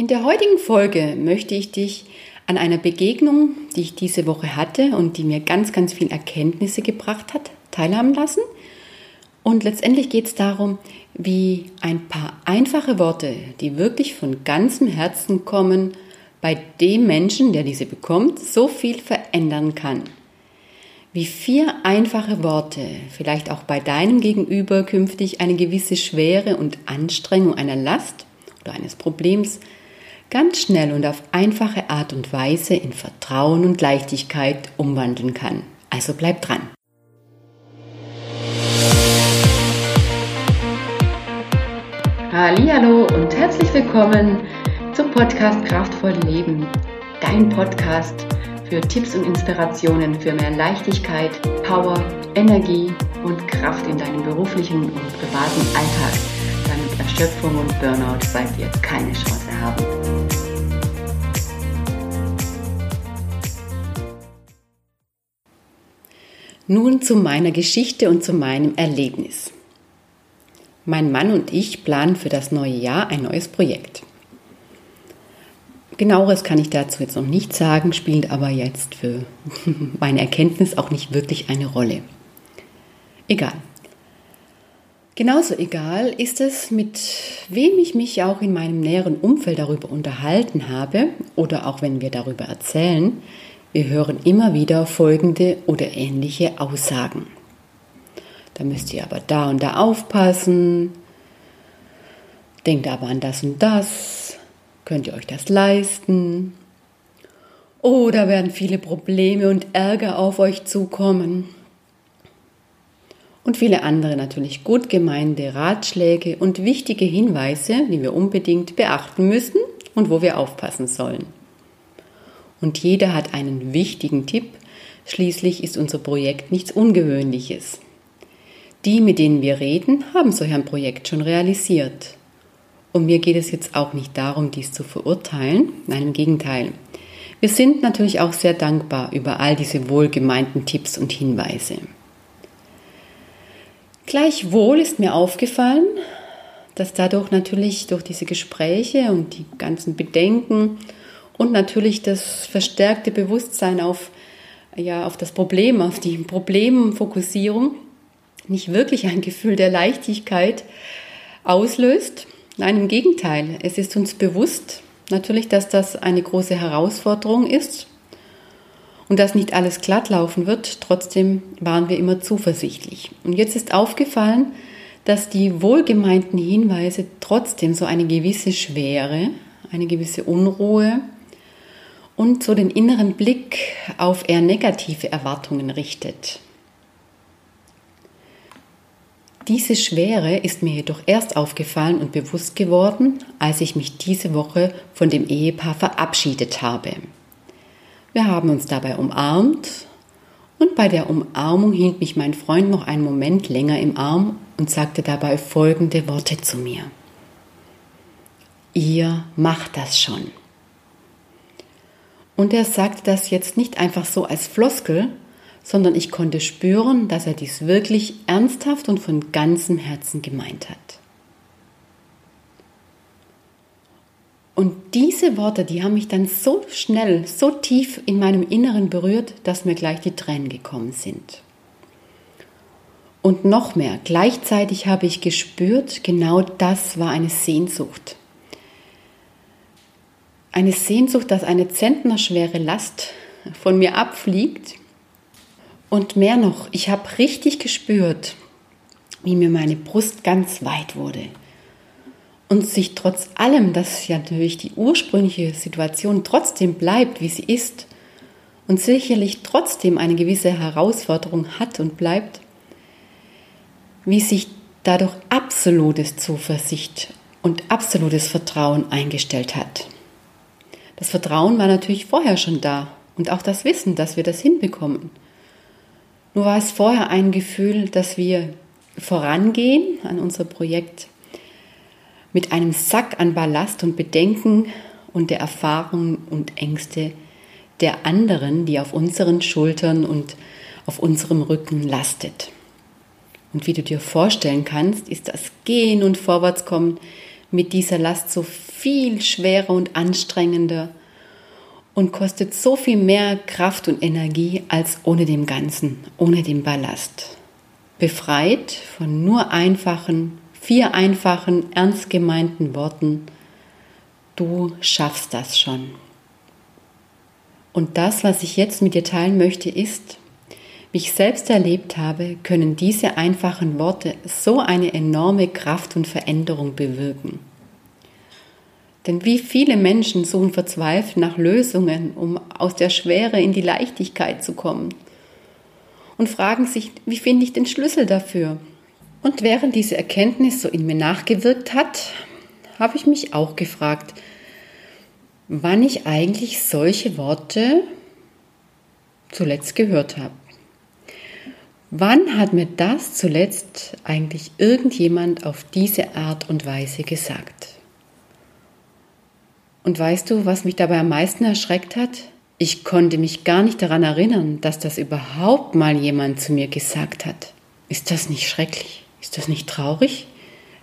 In der heutigen Folge möchte ich dich an einer Begegnung, die ich diese Woche hatte und die mir ganz, ganz viel Erkenntnisse gebracht hat, teilhaben lassen. Und letztendlich geht es darum, wie ein paar einfache Worte, die wirklich von ganzem Herzen kommen, bei dem Menschen, der diese bekommt, so viel verändern kann. Wie vier einfache Worte vielleicht auch bei deinem Gegenüber künftig eine gewisse Schwere und Anstrengung einer Last oder eines Problems ganz schnell und auf einfache Art und Weise in Vertrauen und Leichtigkeit umwandeln kann. Also bleib dran. Hallo und herzlich willkommen zum Podcast Kraftvoll Leben, dein Podcast für Tipps und Inspirationen für mehr Leichtigkeit, Power, Energie und Kraft in deinem beruflichen und privaten Alltag, damit Erschöpfung und Burnout bei dir keine Chance haben. Nun zu meiner Geschichte und zu meinem Erlebnis. Mein Mann und ich planen für das neue Jahr ein neues Projekt. Genaueres kann ich dazu jetzt noch nicht sagen, spielt aber jetzt für meine Erkenntnis auch nicht wirklich eine Rolle. Egal. Genauso egal ist es, mit wem ich mich auch in meinem näheren Umfeld darüber unterhalten habe oder auch wenn wir darüber erzählen, wir hören immer wieder folgende oder ähnliche Aussagen. Da müsst ihr aber da und da aufpassen. Denkt aber an das und das. Könnt ihr euch das leisten? Oder werden viele Probleme und Ärger auf euch zukommen? Und viele andere natürlich gut gemeinte Ratschläge und wichtige Hinweise, die wir unbedingt beachten müssen und wo wir aufpassen sollen und jeder hat einen wichtigen Tipp. Schließlich ist unser Projekt nichts Ungewöhnliches. Die, mit denen wir reden, haben solch ein Projekt schon realisiert. Und mir geht es jetzt auch nicht darum, dies zu verurteilen, nein, im Gegenteil. Wir sind natürlich auch sehr dankbar über all diese wohlgemeinten Tipps und Hinweise. Gleichwohl ist mir aufgefallen, dass dadurch natürlich durch diese Gespräche und die ganzen Bedenken und natürlich das verstärkte Bewusstsein auf, ja, auf das Problem, auf die Problemfokussierung nicht wirklich ein Gefühl der Leichtigkeit auslöst. Nein, im Gegenteil, es ist uns bewusst natürlich, dass das eine große Herausforderung ist und dass nicht alles glatt laufen wird. Trotzdem waren wir immer zuversichtlich. Und jetzt ist aufgefallen, dass die wohlgemeinten Hinweise trotzdem so eine gewisse Schwere, eine gewisse Unruhe und so den inneren Blick auf eher negative Erwartungen richtet. Diese Schwere ist mir jedoch erst aufgefallen und bewusst geworden, als ich mich diese Woche von dem Ehepaar verabschiedet habe. Wir haben uns dabei umarmt und bei der Umarmung hielt mich mein Freund noch einen Moment länger im Arm und sagte dabei folgende Worte zu mir. Ihr macht das schon. Und er sagte das jetzt nicht einfach so als Floskel, sondern ich konnte spüren, dass er dies wirklich ernsthaft und von ganzem Herzen gemeint hat. Und diese Worte, die haben mich dann so schnell, so tief in meinem Inneren berührt, dass mir gleich die Tränen gekommen sind. Und noch mehr, gleichzeitig habe ich gespürt, genau das war eine Sehnsucht eine Sehnsucht, dass eine zentnerschwere Last von mir abfliegt. Und mehr noch, ich habe richtig gespürt, wie mir meine Brust ganz weit wurde. Und sich trotz allem, dass ja natürlich die ursprüngliche Situation trotzdem bleibt, wie sie ist, und sicherlich trotzdem eine gewisse Herausforderung hat und bleibt, wie sich dadurch absolutes Zuversicht und absolutes Vertrauen eingestellt hat. Das Vertrauen war natürlich vorher schon da und auch das Wissen, dass wir das hinbekommen. Nur war es vorher ein Gefühl, dass wir vorangehen an unser Projekt mit einem Sack an Ballast und Bedenken und der Erfahrungen und Ängste der anderen, die auf unseren Schultern und auf unserem Rücken lastet. Und wie du dir vorstellen kannst, ist das Gehen und Vorwärtskommen mit dieser Last so viel schwerer und anstrengender und kostet so viel mehr Kraft und Energie als ohne dem Ganzen, ohne den Ballast. Befreit von nur einfachen, vier einfachen, ernst gemeinten Worten, du schaffst das schon. Und das, was ich jetzt mit dir teilen möchte, ist, wie ich selbst erlebt habe, können diese einfachen Worte so eine enorme Kraft und Veränderung bewirken. Denn wie viele Menschen suchen verzweifelt nach Lösungen, um aus der Schwere in die Leichtigkeit zu kommen und fragen sich, wie finde ich den Schlüssel dafür? Und während diese Erkenntnis so in mir nachgewirkt hat, habe ich mich auch gefragt, wann ich eigentlich solche Worte zuletzt gehört habe. Wann hat mir das zuletzt eigentlich irgendjemand auf diese Art und Weise gesagt? Und weißt du, was mich dabei am meisten erschreckt hat? Ich konnte mich gar nicht daran erinnern, dass das überhaupt mal jemand zu mir gesagt hat. Ist das nicht schrecklich? Ist das nicht traurig?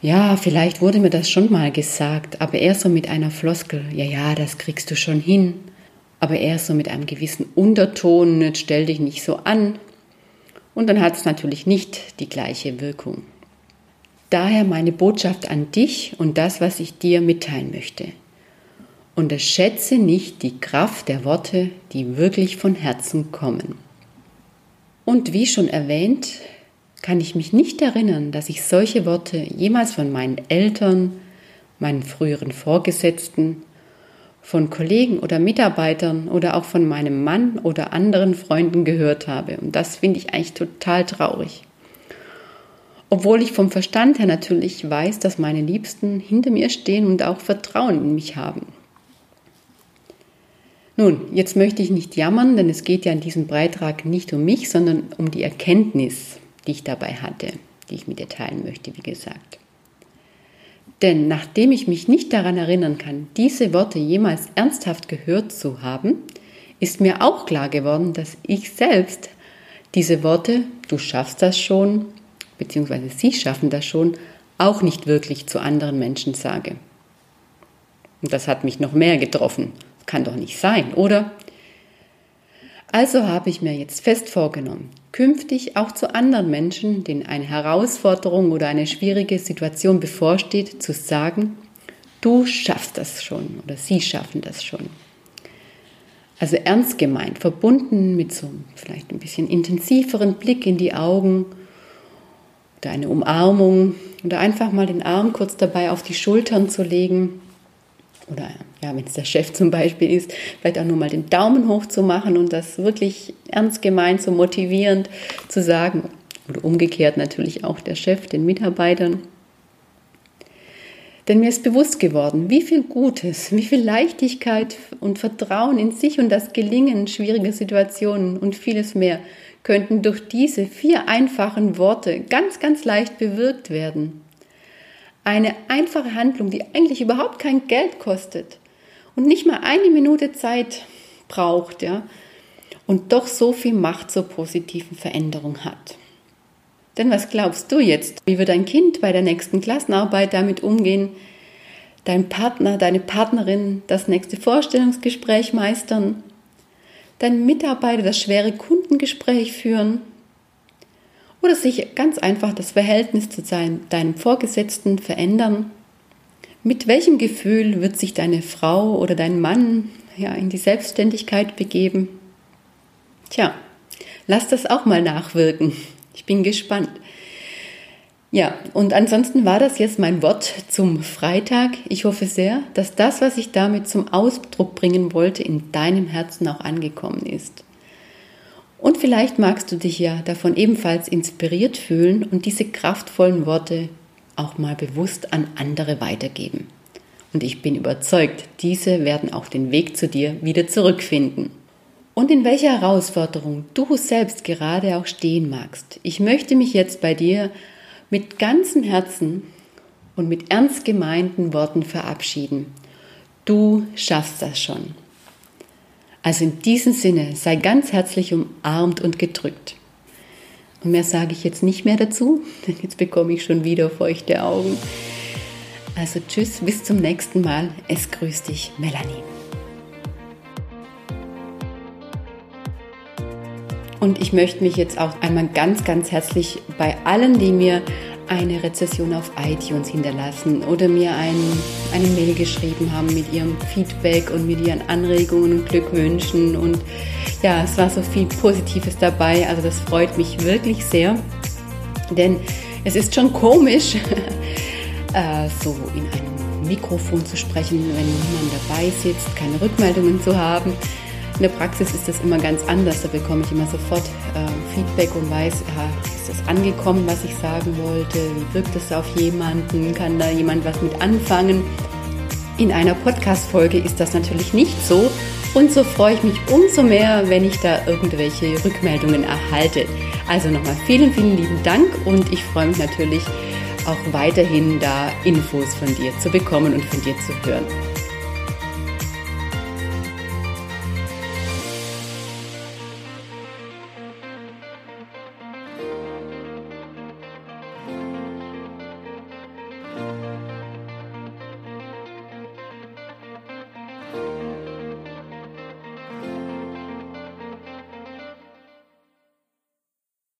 Ja, vielleicht wurde mir das schon mal gesagt, aber eher so mit einer Floskel. Ja, ja, das kriegst du schon hin. Aber eher so mit einem gewissen Unterton, jetzt stell dich nicht so an. Und dann hat es natürlich nicht die gleiche Wirkung. Daher meine Botschaft an dich und das, was ich dir mitteilen möchte. Unterschätze nicht die Kraft der Worte, die wirklich von Herzen kommen. Und wie schon erwähnt, kann ich mich nicht erinnern, dass ich solche Worte jemals von meinen Eltern, meinen früheren Vorgesetzten, von Kollegen oder Mitarbeitern oder auch von meinem Mann oder anderen Freunden gehört habe. Und das finde ich eigentlich total traurig. Obwohl ich vom Verstand her natürlich weiß, dass meine Liebsten hinter mir stehen und auch Vertrauen in mich haben. Nun, jetzt möchte ich nicht jammern, denn es geht ja in diesem Beitrag nicht um mich, sondern um die Erkenntnis, die ich dabei hatte, die ich mit dir teilen möchte, wie gesagt. Denn nachdem ich mich nicht daran erinnern kann, diese Worte jemals ernsthaft gehört zu haben, ist mir auch klar geworden, dass ich selbst diese Worte, du schaffst das schon, beziehungsweise sie schaffen das schon, auch nicht wirklich zu anderen Menschen sage. Und das hat mich noch mehr getroffen. Kann doch nicht sein, oder? Also habe ich mir jetzt fest vorgenommen, künftig auch zu anderen Menschen, denen eine Herausforderung oder eine schwierige Situation bevorsteht, zu sagen, du schaffst das schon oder sie schaffen das schon. Also ernst gemeint, verbunden mit so vielleicht ein bisschen intensiveren Blick in die Augen oder eine Umarmung oder einfach mal den Arm kurz dabei auf die Schultern zu legen oder ja, wenn es der Chef zum Beispiel ist, vielleicht auch nur mal den Daumen hoch zu machen und das wirklich ernst gemeint, so motivierend zu sagen. Oder umgekehrt natürlich auch der Chef, den Mitarbeitern. Denn mir ist bewusst geworden, wie viel Gutes, wie viel Leichtigkeit und Vertrauen in sich und das Gelingen schwieriger Situationen und vieles mehr könnten durch diese vier einfachen Worte ganz, ganz leicht bewirkt werden. Eine einfache Handlung, die eigentlich überhaupt kein Geld kostet und nicht mal eine Minute Zeit braucht, ja, und doch so viel Macht zur positiven Veränderung hat. Denn was glaubst du jetzt? Wie wird dein Kind bei der nächsten Klassenarbeit damit umgehen? Dein Partner, deine Partnerin das nächste Vorstellungsgespräch meistern? Dein Mitarbeiter das schwere Kundengespräch führen? Oder sich ganz einfach das Verhältnis zu deinem Vorgesetzten verändern. Mit welchem Gefühl wird sich deine Frau oder dein Mann ja, in die Selbstständigkeit begeben? Tja, lass das auch mal nachwirken. Ich bin gespannt. Ja, und ansonsten war das jetzt mein Wort zum Freitag. Ich hoffe sehr, dass das, was ich damit zum Ausdruck bringen wollte, in deinem Herzen auch angekommen ist. Und vielleicht magst du dich ja davon ebenfalls inspiriert fühlen und diese kraftvollen Worte auch mal bewusst an andere weitergeben. Und ich bin überzeugt, diese werden auch den Weg zu dir wieder zurückfinden. Und in welcher Herausforderung du selbst gerade auch stehen magst, ich möchte mich jetzt bei dir mit ganzem Herzen und mit ernst gemeinten Worten verabschieden. Du schaffst das schon. Also in diesem Sinne, sei ganz herzlich umarmt und gedrückt. Und mehr sage ich jetzt nicht mehr dazu, denn jetzt bekomme ich schon wieder feuchte Augen. Also tschüss, bis zum nächsten Mal. Es grüßt dich, Melanie. Und ich möchte mich jetzt auch einmal ganz, ganz herzlich bei allen, die mir eine Rezession auf iTunes hinterlassen oder mir ein, eine Mail geschrieben haben mit ihrem Feedback und mit ihren Anregungen und Glückwünschen. Und ja, es war so viel Positives dabei. Also das freut mich wirklich sehr. Denn es ist schon komisch, äh, so in einem Mikrofon zu sprechen, wenn niemand dabei sitzt, keine Rückmeldungen zu haben. In der Praxis ist das immer ganz anders. Da bekomme ich immer sofort äh, Feedback und weiß, ja, ist das angekommen, was ich sagen wollte? Wie wirkt es auf jemanden? Kann da jemand was mit anfangen? In einer Podcast-Folge ist das natürlich nicht so. Und so freue ich mich umso mehr, wenn ich da irgendwelche Rückmeldungen erhalte. Also nochmal vielen, vielen lieben Dank und ich freue mich natürlich auch weiterhin da Infos von dir zu bekommen und von dir zu hören.